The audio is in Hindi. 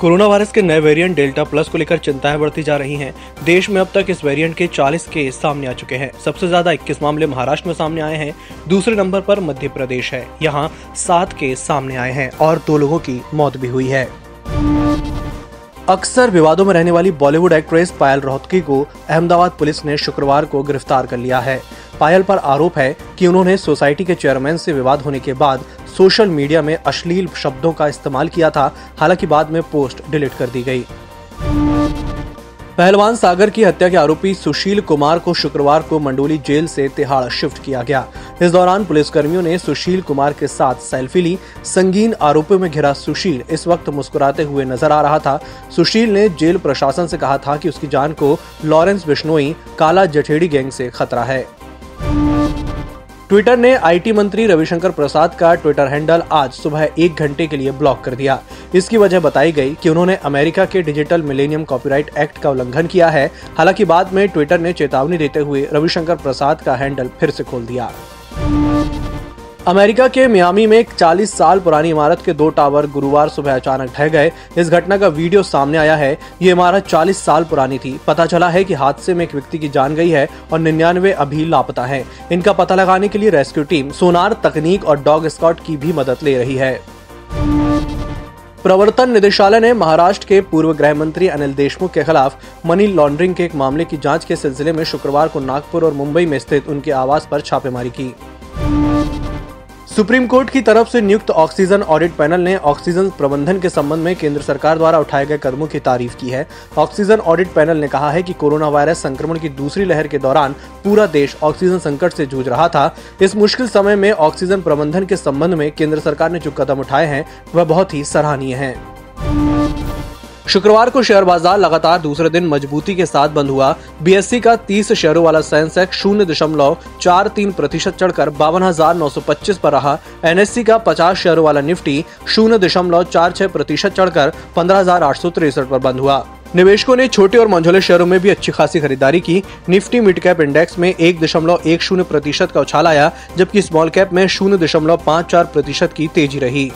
कोरोना वायरस के नए वेरिएंट डेल्टा प्लस को लेकर चिंताएँ बढ़ती जा रही हैं। देश में अब तक इस वेरिएंट के 40 केस सामने आ चुके हैं। सबसे ज़्यादा 21 मामले महाराष्ट्र में सामने आए हैं। दूसरे नंबर पर मध्य प्रदेश है। यहाँ सात केस सामने आए हैं और दो लोगों की मौत भी हुई है। अक्सर विवादों में रहने वाली बॉलीवुड एक्ट्रेस पायल रोहतकी को अहमदाबाद पुलिस ने शुक्रवार को गिरफ़्तार कर लिया है। पायल पर आरोप है कि उन्होंने सोसाइटी के चेयरमैन से विवाद होने के बाद सोशल मीडिया में अश्लील शब्दों का इस्तेमाल किया था, हालाँकि बाद में पोस्ट डिलीट कर दी गई। पहलवान सागर की हत्या के आरोपी सुशील कुमार को शुक्रवार को मंडोली जेल से तिहाड़ शिफ्ट किया गया। इस दौरान पुलिसकर्मियों ने सुशील कुमार के साथ सेल्फी ली। संगीन आरोपों में घिरा सुशील इस वक्त मुस्कुराते हुए नज़र आ रहा था। सुशील ने जेल प्रशासन से कहा था कि उसकी जान को लॉरेंस बिश्नोई, काला जठेड़ी गैंग से खतरा है। ट्विटर ने आईटी मंत्री रविशंकर प्रसाद का ट्विटर हैंडल आज सुबह एक घंटे के लिए ब्लॉक कर दिया। इसकी वजह बताई गई कि उन्होंने अमेरिका के डिजिटल मिलेनियम कॉपीराइट एक्ट का उल्लंघन किया है। हालाँकि बाद में ट्विटर ने चेतावनी देते हुए रविशंकर प्रसाद का हैंडल फिर से खोल दिया। अमेरिका के मियामी में एक 40 साल पुरानी इमारत के दो टावर गुरुवार सुबह अचानक ढह गए। इस घटना का वीडियो सामने आया है। ये इमारत 40 साल पुरानी थी। पता चला है कि हादसे में एक व्यक्ति की जान गई है और निन्यानवे अभी लापता हैं। इनका पता लगाने के लिए रेस्क्यू टीम सोनार तकनीक और डॉग स्कॉट की भी मदद ले रही है। प्रवर्तन निदेशालय ने महाराष्ट्र के पूर्व गृह मंत्री अनिल देशमुख के खिलाफ मनी लॉन्ड्रिंग के एक मामले की जाँच के सिलसिले में शुक्रवार को नागपुर और मुंबई में स्थित उनके आवास पर छापेमारी की। सुप्रीम कोर्ट की तरफ़ से नियुक्त ऑक्सीजन ऑडिट पैनल ने ऑक्सीजन प्रबंधन के संबंध में केंद्र सरकार द्वारा उठाए गए कदमों की तारीफ़ की है। ऑक्सीजन ऑडिट पैनल ने कहा है कि कोरोना वायरस संक्रमण की दूसरी लहर के दौरान पूरा देश ऑक्सीजन संकट से जूझ रहा था। इस मुश्किल समय में ऑक्सीजन प्रबंधन के संबंध में केंद्र सरकार ने जो कदम उठाए हैं, वह बहुत ही सराहनीय है। शुक्रवार को शेयर बाज़ार लगातार दूसरे दिन मजबूती के साथ बंद हुआ। बीएससी का 30 शेयरों वाला सेंसेक्स शून्य दशमलव चार तीन प्रतिशत चढ़कर बावन हज़ार नौ सौ पच्चीस पर रहा। एनएससी का 50 शेयरों वाला निफ्टी शून्य दशमलव चार छह प्रतिशत चढ़कर पंद्रह हज़ार आठ सौ तिरसठ पर बंद हुआ। निवेशकों ने छोटे और मंझोले शेयरों में भी अच्छी खासी खरीदारी की। निफ्टी मिड कैप इंडेक्स में एक दशमलव एक शून्य प्रतिशत का उछाल आया, जबकि स्मॉल कैप में शून्य दशमलव पाँच चार प्रतिशत की तेज़ी रही।